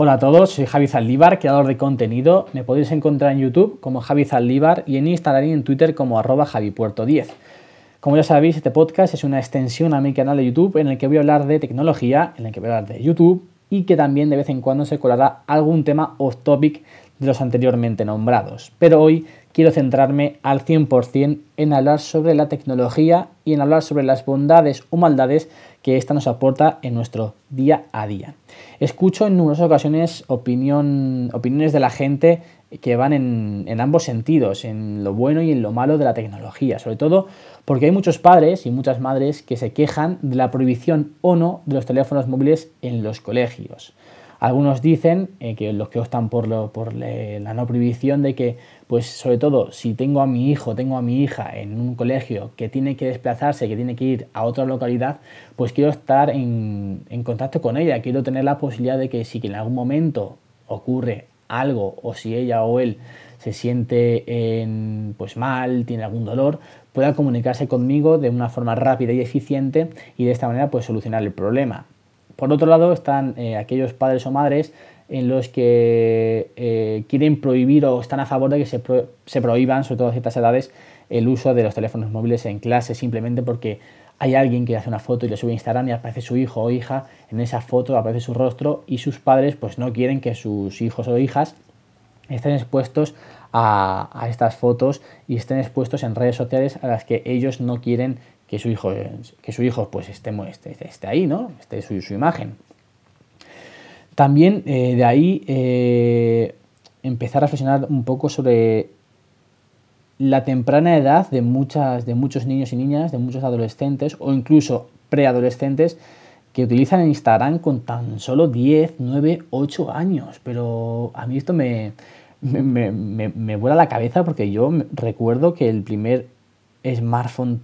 Hola a todos, soy Javi Zaldívar, creador de contenido. Me podéis encontrar en YouTube como Javi Zaldívar y en Instagram y en Twitter como arroba javipuerto10. Como ya sabéis, este podcast es una extensión a mi canal de YouTube en el que voy a hablar de tecnología, en el que voy a hablar de YouTube y que también de vez en cuando se colará algún tema off topic de los anteriormente nombrados. Pero hoy quiero centrarme al 100% en hablar sobre la tecnología y en hablar sobre las bondades o maldades que ésta nos aporta en nuestro día a día. Escucho en numerosas ocasiones opinión, opiniones de la gente que van en, en, ambos sentidos, en lo bueno y en lo malo de la tecnología, sobre todo porque hay muchos padres y muchas madres que se quejan de la prohibición o no de los teléfonos móviles en los colegios. Algunos dicen eh, que los que optan por, lo, por la no prohibición de que, pues sobre todo, si tengo a mi hijo, tengo a mi hija en un colegio que tiene que desplazarse, que tiene que ir a otra localidad, pues quiero estar en, en contacto con ella, quiero tener la posibilidad de que si en algún momento ocurre algo o si ella o él se siente en, pues mal, tiene algún dolor, pueda comunicarse conmigo de una forma rápida y eficiente y de esta manera pues solucionar el problema. Por otro lado están eh, aquellos padres o madres en los que eh, quieren prohibir o están a favor de que se, se, prohíban, sobre todo a ciertas edades, el uso de los teléfonos móviles en clase, simplemente porque hay alguien que hace una foto y le sube a Instagram y aparece su hijo o hija, en esa foto aparece su rostro y sus padres pues no quieren que sus hijos o hijas estén expuestos a, a estas fotos y estén expuestos en redes sociales a las que ellos no quieren que su hijo, que su hijo pues esté, esté, ahí, ¿no? Esté su, su imagen. También eh, de ahí eh, empezar a reflexionar un poco sobre la temprana edad de, muchas, de muchos niños y niñas, de muchos adolescentes o incluso preadolescentes que utilizan Instagram con tan solo 10, 9, 8 años. Pero a mí esto me, me, me, me vuela la cabeza porque yo recuerdo que el primer smartphone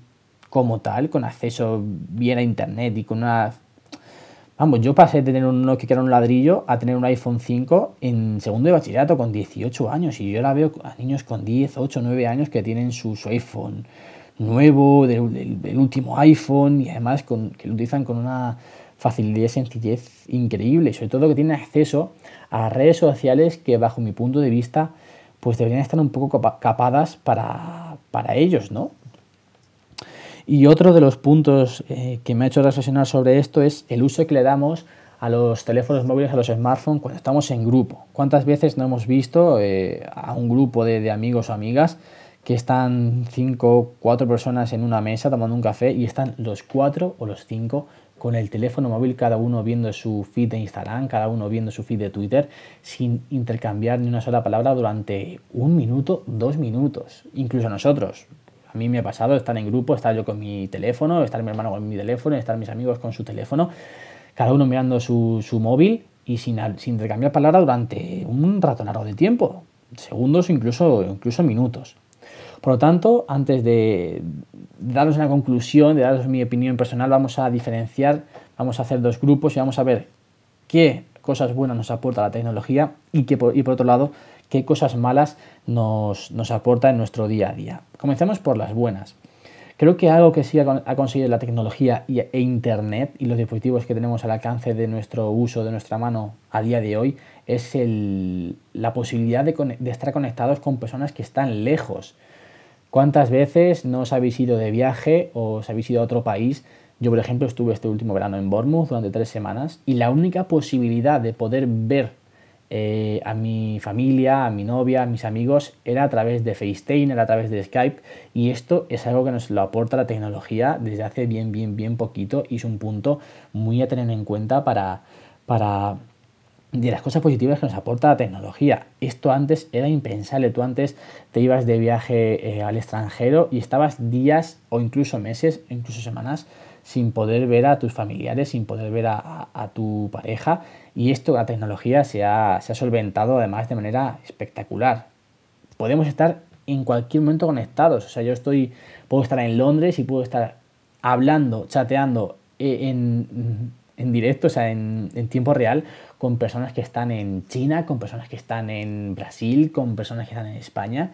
como tal, con acceso bien a internet y con una... Vamos, yo pasé de tener un que era un ladrillo a tener un iPhone 5 en segundo de bachillerato con 18 años y yo la veo a niños con 10, 8, 9 años que tienen su, iPhone nuevo, del, último iPhone y además con, que lo utilizan con una facilidad y sencillez increíble, sobre todo que tienen acceso a redes sociales que bajo mi punto de vista pues deberían estar un poco capadas para, para ellos, ¿no? Y otro de los puntos eh, que me ha hecho reflexionar sobre esto es el uso que le damos a los teléfonos móviles, a los smartphones, cuando estamos en grupo. ¿Cuántas veces no hemos visto eh, a un grupo de, amigos o amigas que están cinco, cuatro personas en una mesa tomando un café y están los cuatro o los cinco con el teléfono móvil, cada uno viendo su feed de Instagram, cada uno viendo su feed de Twitter, sin intercambiar ni una sola palabra durante un minuto, dos minutos. Incluso nosotros, a mí me ha pasado estar en grupo, estar yo con mi teléfono, estar mi hermano con mi teléfono, estar mis amigos con su teléfono, cada uno mirando su, móvil y sin, sin intercambiar palabras durante un rato largo de tiempo, segundos o incluso, incluso minutos. Por lo tanto, antes de daros una conclusión, de daros mi opinión personal, vamos a diferenciar, vamos a hacer dos grupos y vamos a ver qué cosas buenas nos aporta la tecnología y, que y por otro lado, qué cosas malas nos, aporta en nuestro día a día. Comencemos por las buenas. Creo que algo que sí ha conseguido la tecnología e Internet y los dispositivos que tenemos al alcance de nuestro uso, de nuestra mano a día de hoy, es la posibilidad de, de, estar conectados con personas que están lejos. ¿Cuántas veces no os habéis ido de viaje o os habéis ido a otro país? Yo, por ejemplo, estuve este último verano en Bournemouth durante tres semanas y la única posibilidad de poder ver eh, a mi familia, a mi novia, a mis amigos, era a través de FaceTime, era a través de Skype y esto es algo que nos lo aporta la tecnología desde hace bien, bien, bien poquito y es un punto muy a tener en cuenta para, para de las cosas positivas que nos aporta la tecnología. Esto antes era impensable. Tú antes te ibas de viaje eh, al extranjero y estabas días o incluso meses, incluso semanas sin poder ver a tus familiares, sin poder ver a, tu pareja. Y esto, la tecnología se ha, se ha solventado además de manera espectacular. Podemos estar en cualquier momento conectados. O sea, yo estoy, puedo estar en Londres y puedo estar hablando, chateando eh, en, en directo, o sea, en, en, tiempo real, con personas que están en China, con personas que están en Brasil, con personas que están en España.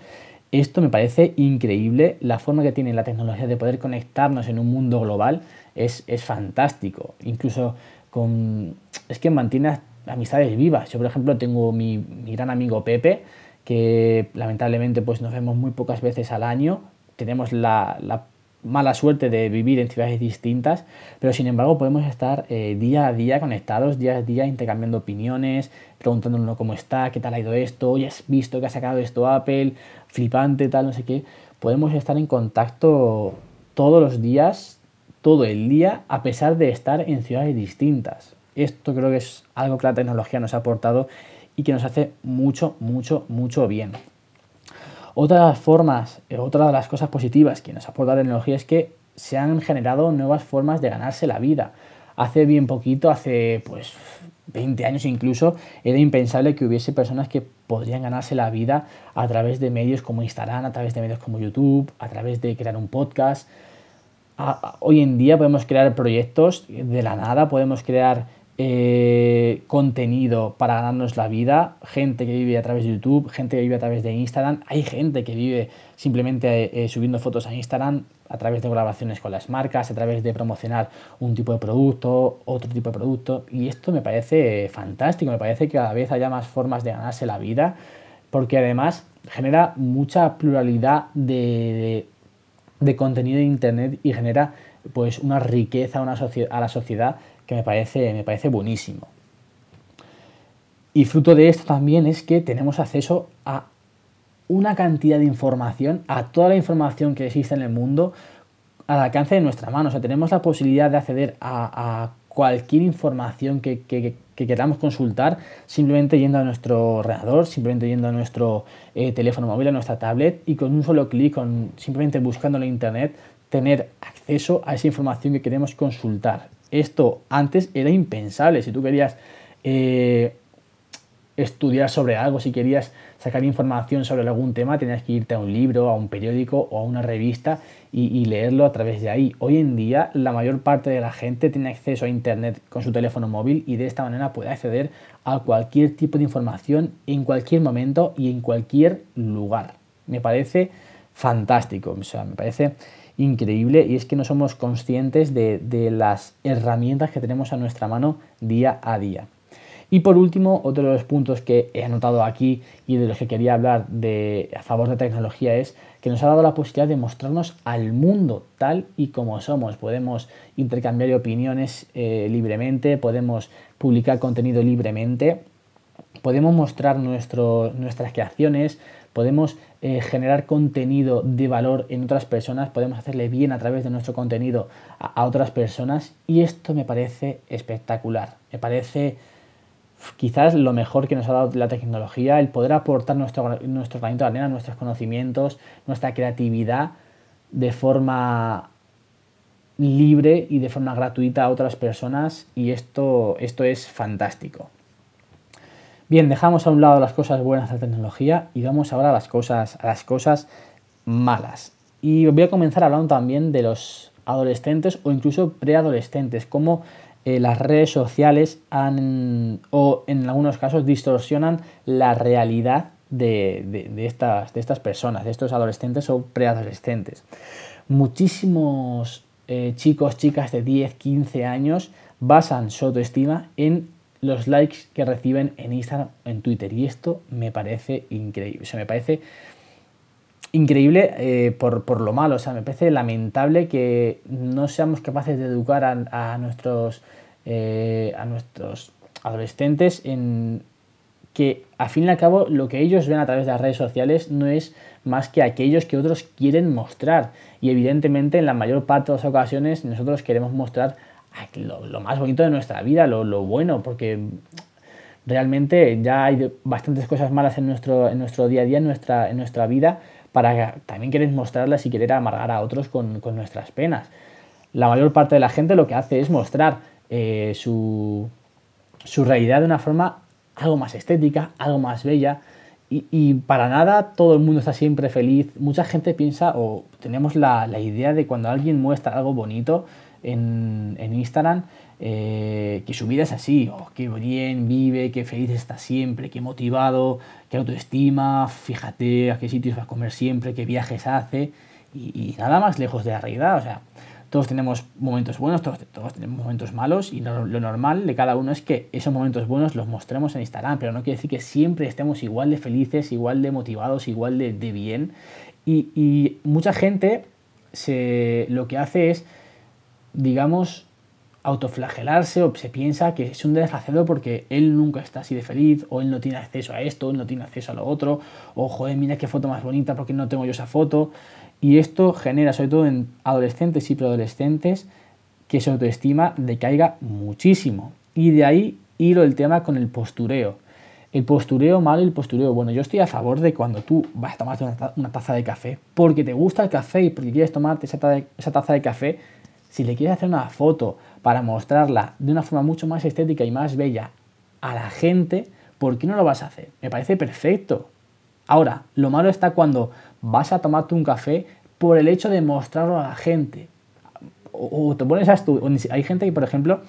Esto me parece increíble, la forma que tiene la tecnología de poder conectarnos en un mundo global es, fantástico. Incluso con, es que mantiene amistades vivas. Yo, por ejemplo, tengo mi, mi gran amigo Pepe, que lamentablemente pues, nos vemos muy pocas veces al año. Tenemos la, la mala suerte de vivir en ciudades distintas, pero sin embargo podemos estar eh, día a día conectados, día a día intercambiando opiniones, preguntándonos cómo está, qué tal ha ido esto, hoy has visto que ha sacado esto Apple, flipante, tal, no sé qué. Podemos estar en contacto todos los días, todo el día, a pesar de estar en ciudades distintas. Esto creo que es algo que la tecnología nos ha aportado y que nos hace mucho, mucho, mucho bien. Otra de las formas, eh, otra de las cosas positivas que nos aporta la tecnología es que se han generado nuevas formas de ganarse la vida. Hace bien poquito, hace pues 20 años incluso, era impensable que hubiese personas que podrían ganarse la vida a través de medios como Instagram, a través de medios como YouTube, a través de crear un podcast. Hoy en día podemos crear proyectos de la nada, podemos crear eh, contenido para ganarnos la vida, gente que vive a través de YouTube, gente que vive a través de Instagram, hay gente que vive simplemente eh, subiendo fotos a Instagram a través de colaboraciones con las marcas, a través de promocionar un tipo de producto, otro tipo de producto, y esto me parece fantástico, me parece que cada vez haya más formas de ganarse la vida, porque además genera mucha pluralidad de, de, contenido de Internet y genera pues una riqueza a la sociedad que me parece, me parece buenísimo. Y fruto de esto también es que tenemos acceso a una cantidad de información, a toda la información que existe en el mundo, al alcance de nuestra mano. O sea, tenemos la posibilidad de acceder a, cualquier información que, queramos consultar simplemente yendo a nuestro ordenador, simplemente yendo a nuestro eh, teléfono móvil, a nuestra tablet y con un solo clic, con, simplemente buscando en internet, tener acceso a esa información que queremos consultar. Esto antes era impensable. Si tú querías eh, estudiar sobre algo, si querías sacar información sobre algún tema, tenías que irte a un libro, a un periódico o a una revista y, leerlo a través de ahí. Hoy en día la mayor parte de la gente tiene acceso a Internet con su teléfono móvil y de esta manera puede acceder a cualquier tipo de información en cualquier momento y en cualquier lugar. Me parece fantástico, o sea, me parece increíble y es que no somos conscientes de, las herramientas que tenemos a nuestra mano día a día. Y por último, otro de los puntos que he anotado aquí y de los que quería hablar a favor de tecnología es que nos ha dado la posibilidad de mostrarnos al mundo tal y como somos. Podemos intercambiar opiniones eh, libremente, podemos publicar contenido libremente, podemos mostrar nuestras creaciones, podemos eh, generar contenido de valor en otras personas, podemos hacerle bien a través de nuestro contenido a, otras personas y esto me parece espectacular, me parece quizás lo mejor que nos ha dado la tecnología, el poder aportar nuestro, nuestro granito de arena, nuestros conocimientos, nuestra creatividad de forma libre y de forma gratuita a otras personas y esto, esto es fantástico. Bien, dejamos a un lado las cosas buenas de la tecnología y vamos ahora a las cosas, a las cosas malas. Y voy a comenzar hablando también de los adolescentes o incluso preadolescentes, cómo eh, las redes sociales han, o en algunos casos distorsionan la realidad de, estas, de estas personas, de estos adolescentes o preadolescentes. Muchísimos eh, chicos, chicas de 10, 15 años basan su autoestima en los likes que reciben en Instagram, en Twitter. Y esto me parece increíble. O me parece increíble eh, por, lo malo. O sea, me parece lamentable que no seamos capaces de educar a, nuestros, eh, a nuestros adolescentes en que al fin y al cabo lo que ellos ven a través de las redes sociales no es más que aquellos que otros quieren mostrar. Y evidentemente en la mayor parte de las ocasiones nosotros queremos mostrar lo, más bonito de nuestra vida, lo, bueno, porque realmente ya hay bastantes cosas malas en nuestro, en nuestro día a día, en nuestra, en nuestra vida, para también querer mostrarlas y querer amargar a otros con, nuestras penas. La mayor parte de la gente lo que hace es mostrar eh, su, su realidad de una forma algo más estética, algo más bella, y, para nada todo el mundo está siempre feliz. Mucha gente piensa o tenemos la, la, idea de cuando alguien muestra algo bonito, en, Instagram eh, que su vida es así, oh, qué bien vive, qué feliz está siempre, qué motivado, qué autoestima, fíjate a qué sitios va a comer siempre, qué viajes hace y, nada más lejos de la realidad. O sea, todos tenemos momentos buenos, todos, tenemos momentos malos y lo, normal de cada uno es que esos momentos buenos los mostremos en Instagram, pero no quiere decir que siempre estemos igual de felices, igual de motivados, igual de, bien. Y, mucha gente se, lo que hace es, digamos, autoflagelarse o se piensa que es un desgraciado porque él nunca está así de feliz o él no tiene acceso a esto, él no tiene acceso a lo otro o joder, mira qué foto más bonita porque no tengo yo esa foto. Y esto genera, sobre todo en adolescentes y preadolescentes, que su autoestima decaiga muchísimo. Y de ahí hilo el tema con el postureo. El postureo malo y el postureo bueno. Yo estoy a favor de cuando tú vas a tomarte una, taza de café porque te gusta el café y porque quieres tomarte esa, esa taza de café, si le quieres hacer una foto para mostrarla de una forma mucho más estética y más bella a la gente, ¿por qué no lo vas a hacer? Me parece perfecto. Ahora, lo malo está cuando vas a tomarte un café por el hecho de mostrarlo a la gente. O, te pones a estudiar. Hay gente que, por ejemplo,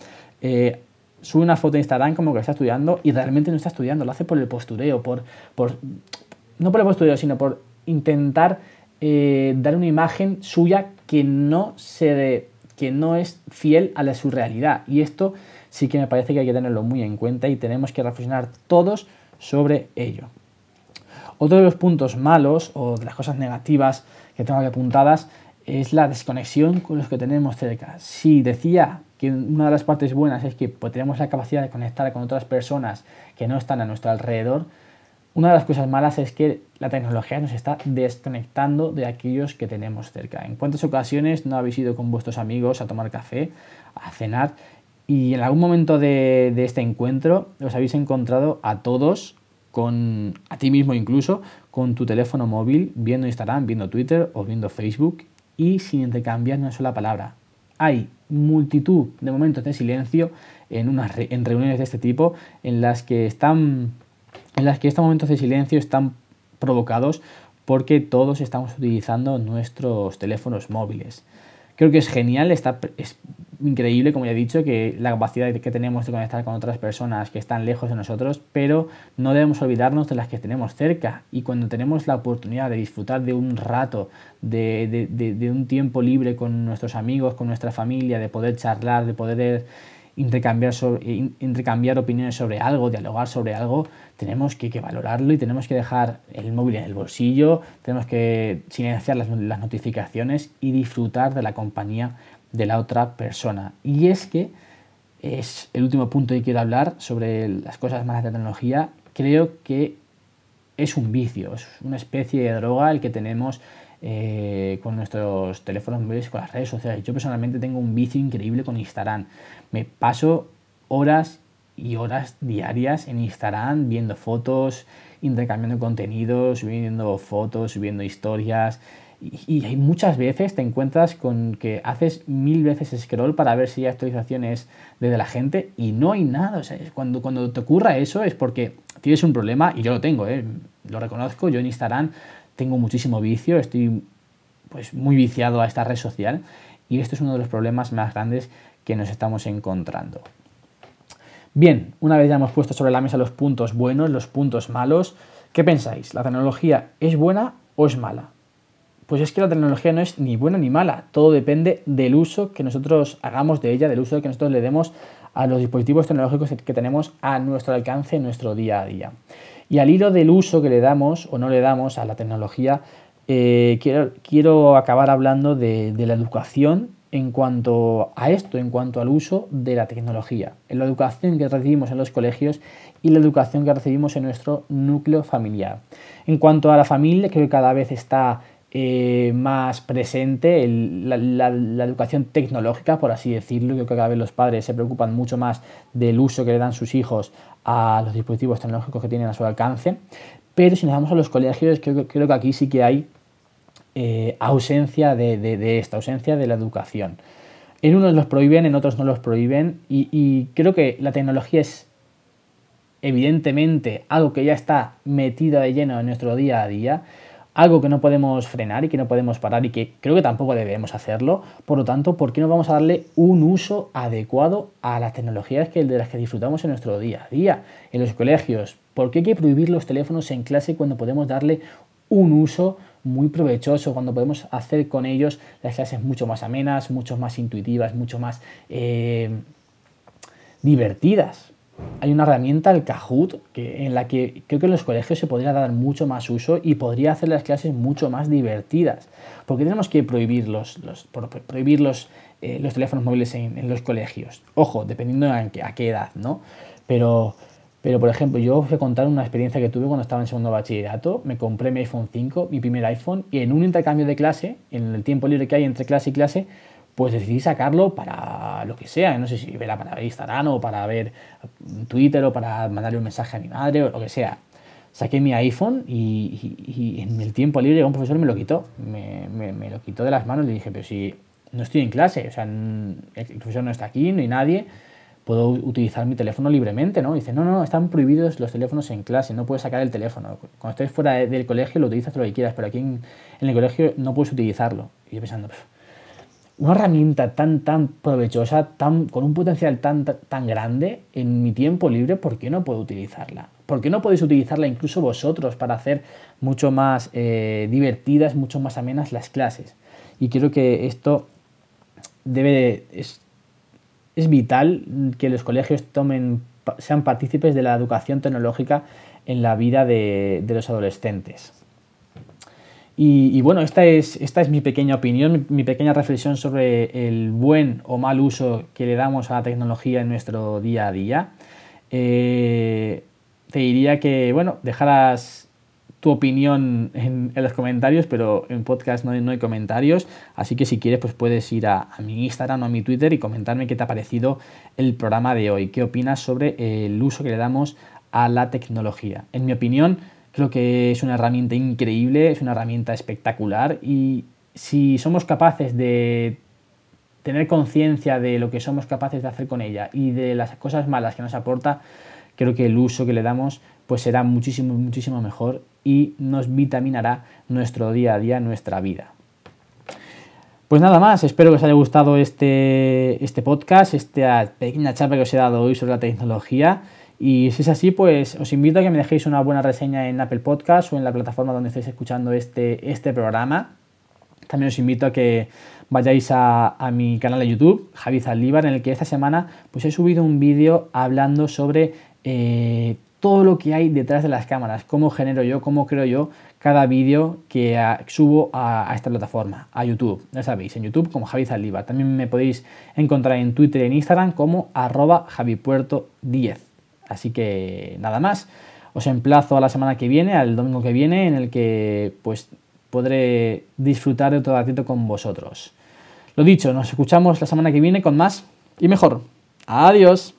eh, sube una foto de Instagram como que está estudiando y realmente no está estudiando, lo hace por el postureo, por, por no por el postureo, sino por intentar eh, dar una imagen suya que no, se que no es fiel a la, su realidad. Y esto sí que me parece que hay que tenerlo muy en cuenta y tenemos que reflexionar todos sobre ello. Otro de los puntos malos o de las cosas negativas que tengo aquí apuntadas es la desconexión con los que tenemos cerca. Si decía que una de las partes buenas es que pues, tenemos la capacidad de conectar con otras personas que no están a nuestro alrededor, una de las cosas malas es que la tecnología nos está desconectando de aquellos que tenemos cerca. ¿En cuántas ocasiones no habéis ido con vuestros amigos a tomar café, a cenar y en algún momento de, este encuentro os habéis encontrado a todos con a ti mismo incluso, con tu teléfono móvil, viendo Instagram, viendo Twitter o viendo Facebook y sin intercambiar una sola palabra. Hay multitud de momentos de silencio en, unas en reuniones de este tipo en las que están en las que estos momentos de silencio están provocados porque todos estamos utilizando nuestros teléfonos móviles. Creo que es genial, está, es increíble, como ya he dicho, que la capacidad que tenemos de conectar con otras personas que están lejos de nosotros, pero no debemos olvidarnos de las que tenemos cerca. Y cuando tenemos la oportunidad de disfrutar de un rato, de, de un tiempo libre con nuestros amigos, con nuestra familia, de poder charlar, de poder intercambiar, sobre, intercambiar opiniones sobre algo, dialogar sobre algo, tenemos que, valorarlo y tenemos que dejar el móvil en el bolsillo, tenemos que silenciar las, notificaciones y disfrutar de la compañía de la otra persona. Y es que es el último punto que quiero hablar sobre las cosas malas de tecnología. Creo que es un vicio, es una especie de droga el que tenemos eh, con nuestros teléfonos móviles, con las redes sociales. Yo personalmente tengo un vicio increíble con Instagram. Me paso horas y horas diarias en Instagram viendo fotos, intercambiando contenidos, subiendo fotos, subiendo historias. Y, hay muchas veces te encuentras con que haces mil veces scroll para ver si hay actualizaciones de la gente y no hay nada. Cuando, cuando te ocurra eso es porque tienes un problema y yo lo tengo, ¿eh? lo reconozco. Yo en Instagram tengo muchísimo vicio, estoy pues muy viciado a esta red social y esto es uno de los problemas más grandes que nos estamos encontrando. Bien, una vez ya hemos puesto sobre la mesa los puntos buenos, los puntos malos, ¿qué pensáis? ¿La tecnología es buena o es mala? Pues es que la tecnología no es ni buena ni mala, todo depende del uso que nosotros hagamos de ella, del uso que nosotros le demos a los dispositivos tecnológicos que tenemos a nuestro alcance en nuestro día a día. Y al hilo del uso que le damos o no le damos a la tecnología, eh, quiero, acabar hablando de, la educación en cuanto a esto, en cuanto al uso de la tecnología, en la educación que recibimos en los colegios y la educación que recibimos en nuestro núcleo familiar. En cuanto a la familia, creo que cada vez está eh, más presente la, educación tecnológica, por así decirlo. Creo que cada vez los padres se preocupan mucho más del uso que le dan sus hijos a los dispositivos tecnológicos que tienen a su alcance. Pero si nos vamos a los colegios, creo, que aquí sí que hay eh, ausencia de, esta, ausencia de la educación. En unos los prohíben, en otros no los prohíben. Y, creo que la tecnología es evidentemente algo que ya está metido de lleno en nuestro día a día algo que no podemos frenar y que no podemos parar y que creo que tampoco debemos hacerlo. Por lo tanto, ¿por qué no vamos a darle un uso adecuado a las tecnologías que, de las que disfrutamos en nuestro día a día? En los colegios, ¿por qué hay que prohibir los teléfonos en clase cuando podemos darle un uso muy provechoso, cuando podemos hacer con ellos las clases mucho más amenas, mucho más intuitivas, mucho más eh, divertidas. Hay una herramienta, el Kahoot, que, en la que creo que en los colegios se podría dar mucho más uso y podría hacer las clases mucho más divertidas. ¿Por qué tenemos que prohibir los, prohibir los, eh, los teléfonos móviles en, los colegios? Ojo, dependiendo de a qué, edad, ¿no? Pero, pero, por ejemplo, yo os voy a contar una experiencia que tuve cuando estaba en segundo bachillerato. Me compré mi iPhone 5, mi primer iPhone, y en un intercambio de clase, en el tiempo libre que hay entre clase y clase, pues decidí sacarlo para lo que sea, no sé si verá para ver Instagram o para ver Twitter o para mandarle un mensaje a mi madre o lo que sea. Saqué mi iPhone y, en el tiempo libre un profesor me lo quitó, me, lo quitó de las manos y le dije, pero si no estoy en clase, o sea, el profesor no está aquí, no hay nadie, puedo utilizar mi teléfono libremente, ¿no? dice, no, no, están prohibidos los teléfonos en clase, no puedes sacar el teléfono. Cuando estés fuera del colegio lo utilizas lo que quieras, pero aquí en, el colegio no puedes utilizarlo. Y yo pensando, una herramienta tan, tan provechosa, tan, con un potencial tan, tan, grande en mi tiempo libre, ¿por qué no puedo utilizarla? ¿Por qué no podéis utilizarla incluso vosotros para hacer mucho más eh, divertidas, mucho más amenas las clases? Y creo que esto debe es, es vital que los colegios tomen, sean partícipes de la educación tecnológica en la vida de los adolescentes. Y, bueno, esta es, esta es mi pequeña opinión, mi pequeña reflexión sobre el buen o mal uso que le damos a la tecnología en nuestro día a día. Eh, te diría que, bueno, dejaras tu opinión en, los comentarios, pero en podcast no hay, no hay, comentarios, así que si quieres pues puedes ir a, mi Instagram o a mi Twitter y comentarme qué te ha parecido el programa de hoy, qué opinas sobre el uso que le damos a la tecnología. En mi opinión, Creo que es una herramienta increíble, es una herramienta espectacular y si somos capaces de tener conciencia de lo que somos capaces de hacer con ella y de las cosas malas que nos aporta, creo que el uso que le damos pues será muchísimo, muchísimo mejor y nos vitaminará nuestro día a día, nuestra vida. Pues nada más, espero que os haya gustado este, este podcast, esta pequeña charla que os he dado hoy sobre la tecnología. Y si es así, pues os invito a que me dejéis una buena reseña en Apple Podcast o en la plataforma donde estéis escuchando este, este programa. También os invito a que vayáis a, mi canal de YouTube, Javi Zaldívar, en el que esta semana pues, he subido un vídeo hablando sobre eh, todo lo que hay detrás de las cámaras, cómo genero yo, cómo creo yo cada vídeo que subo a, esta plataforma, a YouTube. Ya sabéis, en YouTube como Javi Zaldívar. También me podéis encontrar en Twitter y en Instagram como arroba javipuerto10. Así que nada más. Os emplazo a la semana que viene, al domingo que viene, en el que pues podré disfrutar de otro ratito con vosotros. Lo dicho, nos escuchamos la semana que viene con más y mejor. Adiós.